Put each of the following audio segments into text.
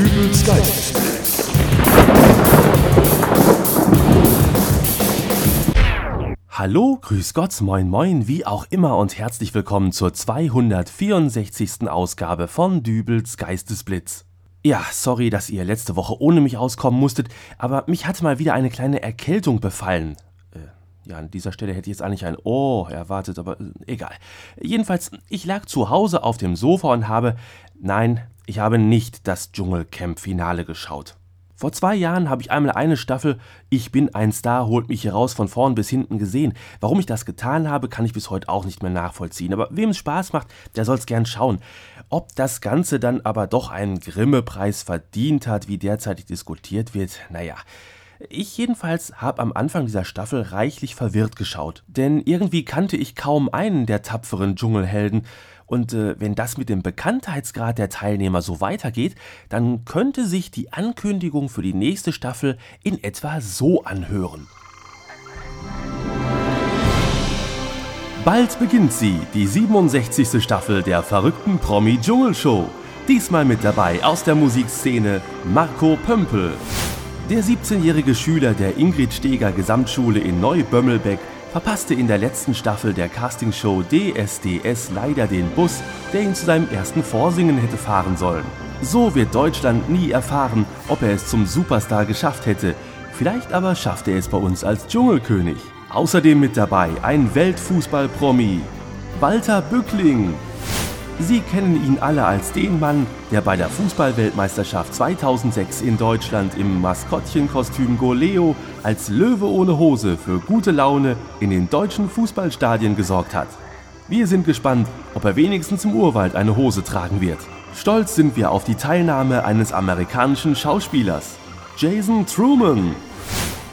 Dübels Geistesblitz. Hallo, grüß Gott, moin moin, wie auch immer und herzlich willkommen zur 264. Ausgabe von Dübels Geistesblitz. Ja, sorry, dass ihr letzte Woche ohne mich auskommen musstet, aber mich hatte mal wieder eine kleine Erkältung befallen. Ja, an dieser Stelle hätte ich jetzt eigentlich ein Oh erwartet, aber äh, egal. Jedenfalls, ich lag zu Hause auf dem Sofa und habe, nein, ich habe nicht das Dschungelcamp-Finale geschaut. Vor zwei Jahren habe ich einmal eine Staffel Ich bin ein Star, holt mich hier raus von vorn bis hinten gesehen. Warum ich das getan habe, kann ich bis heute auch nicht mehr nachvollziehen. Aber wem es Spaß macht, der soll es gern schauen. Ob das Ganze dann aber doch einen Grimme-Preis verdient hat, wie derzeitig diskutiert wird, naja. Ich jedenfalls habe am Anfang dieser Staffel reichlich verwirrt geschaut, denn irgendwie kannte ich kaum einen der tapferen Dschungelhelden und äh, wenn das mit dem Bekanntheitsgrad der Teilnehmer so weitergeht, dann könnte sich die Ankündigung für die nächste Staffel in etwa so anhören. Bald beginnt sie, die 67. Staffel der verrückten Promi-Dschungelshow. Diesmal mit dabei aus der Musikszene Marco Pömpel. Der 17-jährige Schüler der Ingrid Steger Gesamtschule in Neubömmelbeck verpasste in der letzten Staffel der Castingshow DSDS leider den Bus, der ihn zu seinem ersten Vorsingen hätte fahren sollen. So wird Deutschland nie erfahren, ob er es zum Superstar geschafft hätte. Vielleicht aber schafft er es bei uns als Dschungelkönig. Außerdem mit dabei ein Weltfußball-Promi, Walter Bückling. Sie kennen ihn alle als den Mann, der bei der Fußballweltmeisterschaft 2006 in Deutschland im Maskottchenkostüm Goleo als Löwe ohne Hose für gute Laune in den deutschen Fußballstadien gesorgt hat. Wir sind gespannt, ob er wenigstens im Urwald eine Hose tragen wird. Stolz sind wir auf die Teilnahme eines amerikanischen Schauspielers, Jason Truman.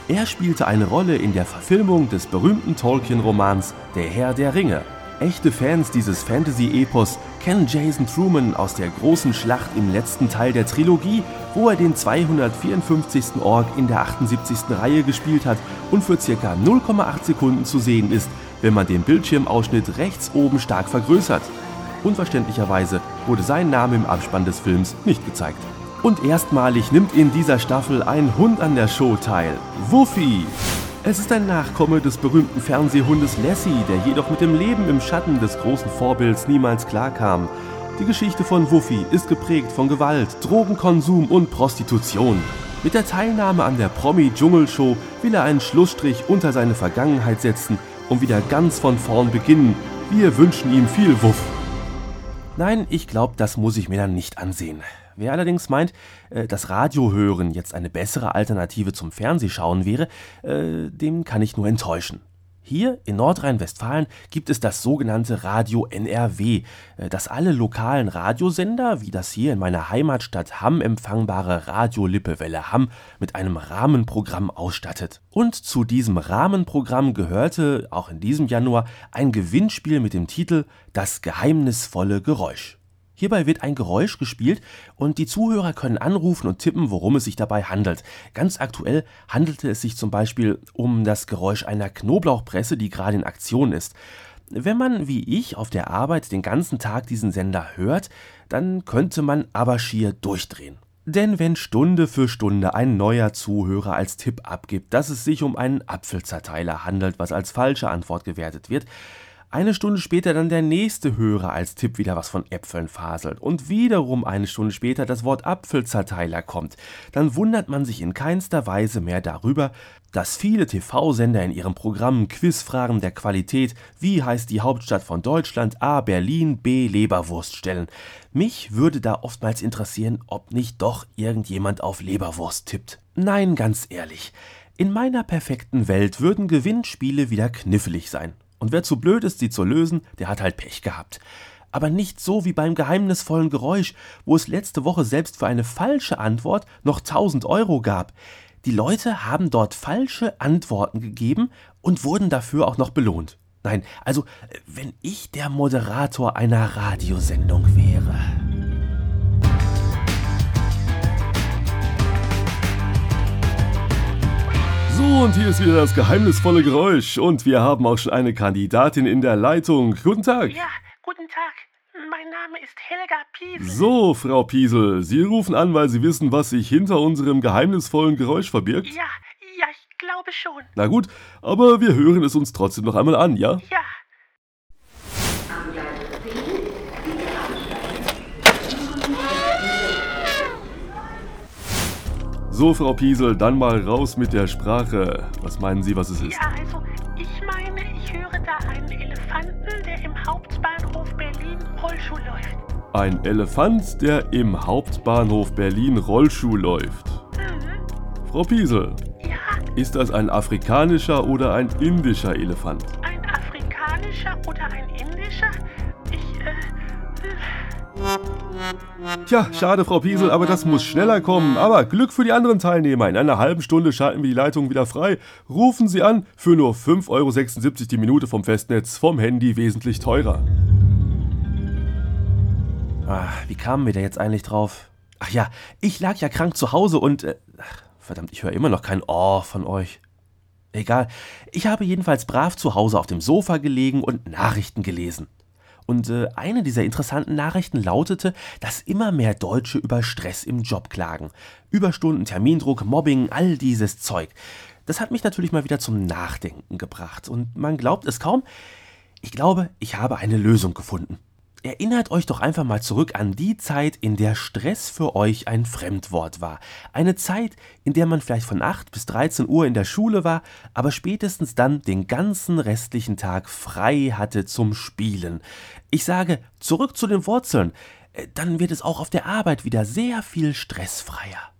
Er spielte eine Rolle in der Verfilmung des berühmten Tolkien-Romans Der Herr der Ringe. Echte Fans dieses Fantasy-Epos kennen Jason Truman aus der großen Schlacht im letzten Teil der Trilogie, wo er den 254. Ork in der 78. Reihe gespielt hat und für ca. 0,8 Sekunden zu sehen ist, wenn man den Bildschirmausschnitt rechts oben stark vergrößert. Unverständlicherweise wurde sein Name im Abspann des Films nicht gezeigt. Und erstmalig nimmt in dieser Staffel ein Hund an der Show teil. Wuffy! Es ist ein Nachkomme des berühmten Fernsehhundes Lassie, der jedoch mit dem Leben im Schatten des großen Vorbilds niemals klarkam. Die Geschichte von Wuffy ist geprägt von Gewalt, Drogenkonsum und Prostitution. Mit der Teilnahme an der Promi-Dschungelshow will er einen Schlussstrich unter seine Vergangenheit setzen und wieder ganz von vorn beginnen. Wir wünschen ihm viel Wuff. Nein, ich glaube, das muss ich mir dann nicht ansehen. Wer allerdings meint, äh, dass Radiohören jetzt eine bessere Alternative zum Fernsehschauen wäre, äh, dem kann ich nur enttäuschen. Hier in Nordrhein-Westfalen gibt es das sogenannte Radio NRW, äh, das alle lokalen Radiosender, wie das hier in meiner Heimatstadt Hamm empfangbare Radio Lippewelle Hamm, mit einem Rahmenprogramm ausstattet. Und zu diesem Rahmenprogramm gehörte auch in diesem Januar ein Gewinnspiel mit dem Titel Das geheimnisvolle Geräusch. Hierbei wird ein Geräusch gespielt und die Zuhörer können anrufen und tippen, worum es sich dabei handelt. Ganz aktuell handelte es sich zum Beispiel um das Geräusch einer Knoblauchpresse, die gerade in Aktion ist. Wenn man wie ich auf der Arbeit den ganzen Tag diesen Sender hört, dann könnte man aber schier durchdrehen. Denn wenn Stunde für Stunde ein neuer Zuhörer als Tipp abgibt, dass es sich um einen Apfelzerteiler handelt, was als falsche Antwort gewertet wird, eine Stunde später dann der nächste Hörer als Tipp wieder was von Äpfeln faselt und wiederum eine Stunde später das Wort Apfelzerteiler kommt, dann wundert man sich in keinster Weise mehr darüber, dass viele TV-Sender in ihren Programmen Quizfragen der Qualität wie heißt die Hauptstadt von Deutschland A Berlin B Leberwurst stellen. Mich würde da oftmals interessieren, ob nicht doch irgendjemand auf Leberwurst tippt. Nein, ganz ehrlich, in meiner perfekten Welt würden Gewinnspiele wieder knifflig sein. Und wer zu blöd ist, sie zu lösen, der hat halt Pech gehabt. Aber nicht so wie beim geheimnisvollen Geräusch, wo es letzte Woche selbst für eine falsche Antwort noch 1000 Euro gab. Die Leute haben dort falsche Antworten gegeben und wurden dafür auch noch belohnt. Nein, also wenn ich der Moderator einer Radiosendung wäre. Und hier ist wieder das geheimnisvolle Geräusch. Und wir haben auch schon eine Kandidatin in der Leitung. Guten Tag. Ja, guten Tag. Mein Name ist Helga Piesel. So, Frau Piesel, Sie rufen an, weil Sie wissen, was sich hinter unserem geheimnisvollen Geräusch verbirgt? Ja, ja, ich glaube schon. Na gut, aber wir hören es uns trotzdem noch einmal an, ja? Ja. So, Frau Piesel, dann mal raus mit der Sprache. Was meinen Sie, was es ist? Ja, also, ich meine, ich höre da einen Elefanten, der im Hauptbahnhof Berlin Rollschuh läuft. Ein Elefant, der im Hauptbahnhof Berlin Rollschuh läuft. Mhm. Frau Piesel, Ja, ist das ein afrikanischer oder ein indischer Elefant? ein afrikanischer oder ein indischer? Ich, äh, Tja, schade, Frau Piesel, aber das muss schneller kommen. Aber Glück für die anderen Teilnehmer. In einer halben Stunde schalten wir die Leitung wieder frei. Rufen Sie an für nur 5,76 Euro die Minute vom Festnetz, vom Handy wesentlich teurer. Ah, wie kamen wir da jetzt eigentlich drauf? Ach ja, ich lag ja krank zu Hause und. Äh, ach, verdammt, ich höre immer noch kein Oh von euch. Egal. Ich habe jedenfalls brav zu Hause auf dem Sofa gelegen und Nachrichten gelesen. Und äh, eine dieser interessanten Nachrichten lautete, dass immer mehr Deutsche über Stress im Job klagen. Überstunden, Termindruck, Mobbing, all dieses Zeug. Das hat mich natürlich mal wieder zum Nachdenken gebracht. Und man glaubt es kaum, ich glaube, ich habe eine Lösung gefunden. Erinnert euch doch einfach mal zurück an die Zeit, in der Stress für euch ein Fremdwort war. Eine Zeit, in der man vielleicht von 8 bis 13 Uhr in der Schule war, aber spätestens dann den ganzen restlichen Tag frei hatte zum Spielen. Ich sage, zurück zu den Wurzeln. Äh, Dann wird es auch auf der Arbeit wieder sehr viel stressfreier.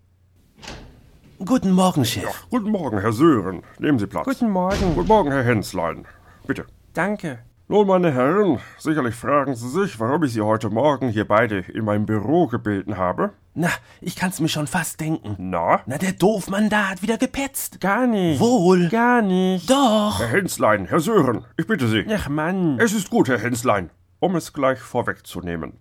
Guten Morgen, Chef. Guten Morgen, Herr Sören. Nehmen Sie Platz. Guten Morgen. Guten Morgen, Herr Henslein. Bitte. Danke. Nun, meine Herren, sicherlich fragen Sie sich, warum ich Sie heute Morgen hier beide in mein Büro gebeten habe. Na, ich kann's mir schon fast denken. Na? Na, der Doofmann da hat wieder gepetzt. Gar nicht. Wohl. Gar nicht. Doch. Herr Henslein, Herr Sören, ich bitte Sie. Ach Mann. Es ist gut, Herr Henslein. Um es gleich vorwegzunehmen.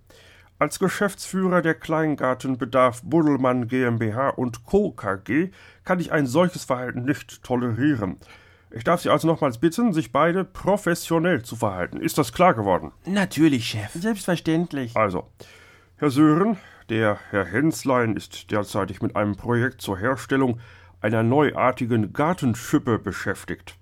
Als Geschäftsführer der Kleingartenbedarf Buddelmann GmbH und Co. KG kann ich ein solches Verhalten nicht tolerieren. Ich darf Sie also nochmals bitten, sich beide professionell zu verhalten. Ist das klar geworden? Natürlich, Chef. Selbstverständlich. Also, Herr Sören, der Herr Henslein ist derzeitig mit einem Projekt zur Herstellung einer neuartigen Gartenschippe beschäftigt.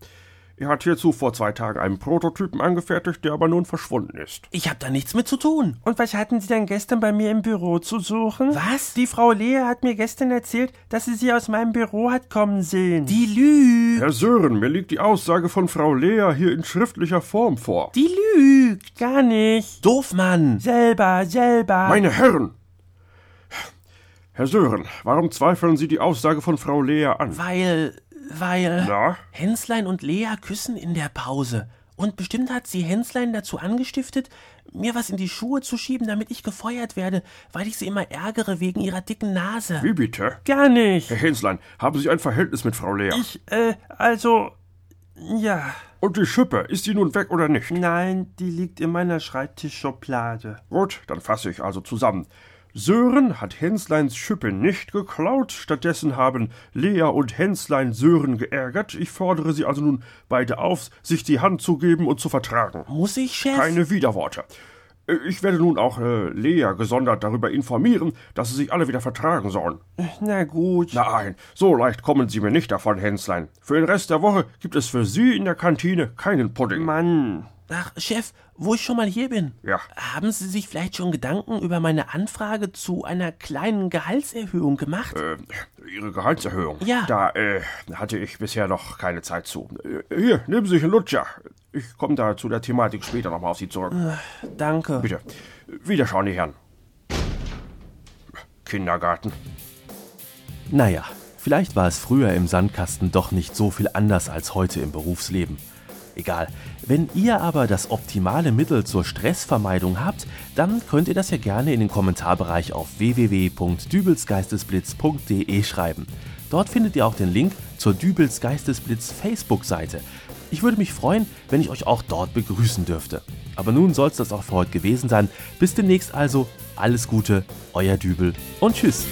Er hat hierzu vor zwei Tagen einen Prototypen angefertigt, der aber nun verschwunden ist. Ich hab da nichts mit zu tun. Und was hatten Sie denn gestern bei mir im Büro zu suchen? Was? Die Frau Lea hat mir gestern erzählt, dass sie sie aus meinem Büro hat kommen sehen. Die lügt. Herr Sören, mir liegt die Aussage von Frau Lea hier in schriftlicher Form vor. Die lügt. Gar nicht. Doofmann. Selber, selber. Meine Herren! Herr Sören, warum zweifeln Sie die Aussage von Frau Lea an? Weil, weil. Na? Henslein und Lea küssen in der Pause. Und bestimmt hat sie Henslein dazu angestiftet, mir was in die Schuhe zu schieben, damit ich gefeuert werde, weil ich sie immer ärgere wegen ihrer dicken Nase. Wie bitte? Gar nicht. Herr Henslein, haben Sie ein Verhältnis mit Frau Lea? Ich, äh, also, ja. Und die Schippe, ist die nun weg oder nicht? Nein, die liegt in meiner Schreibtischschublade. Gut, dann fasse ich also zusammen. Sören hat Hensleins Schippe nicht geklaut, stattdessen haben Lea und Henslein Sören geärgert. Ich fordere sie also nun beide auf, sich die Hand zu geben und zu vertragen. Muss ich, Chef? Keine Widerworte. Äh, Ich werde nun auch äh, Lea gesondert darüber informieren, dass sie sich alle wieder vertragen sollen. Na gut. Nein, so leicht kommen Sie mir nicht davon, Henslein. Für den Rest der Woche gibt es für Sie in der Kantine keinen Pudding. Mann. Ach, Chef, wo ich schon mal hier bin. Ja. Haben Sie sich vielleicht schon Gedanken über meine Anfrage zu einer kleinen Gehaltserhöhung gemacht? Äh, Ihre Gehaltserhöhung? Ja. Da äh, hatte ich bisher noch keine Zeit zu. Äh, hier, nehmen Sie sich einen Lutscher. Ich komme da zu der Thematik später nochmal auf Sie zurück. Danke. Bitte. Wiederschauen, die Herren. Kindergarten. Naja, vielleicht war es früher im Sandkasten doch nicht so viel anders als heute im Berufsleben. Egal. Wenn ihr aber das optimale Mittel zur Stressvermeidung habt, dann könnt ihr das ja gerne in den Kommentarbereich auf www.dübelsgeistesblitz.de schreiben. Dort findet ihr auch den Link zur Dübels Geistesblitz Facebook-Seite. Ich würde mich freuen, wenn ich euch auch dort begrüßen dürfte. Aber nun soll es das auch für heute gewesen sein. Bis demnächst also. Alles Gute, euer Dübel und tschüss.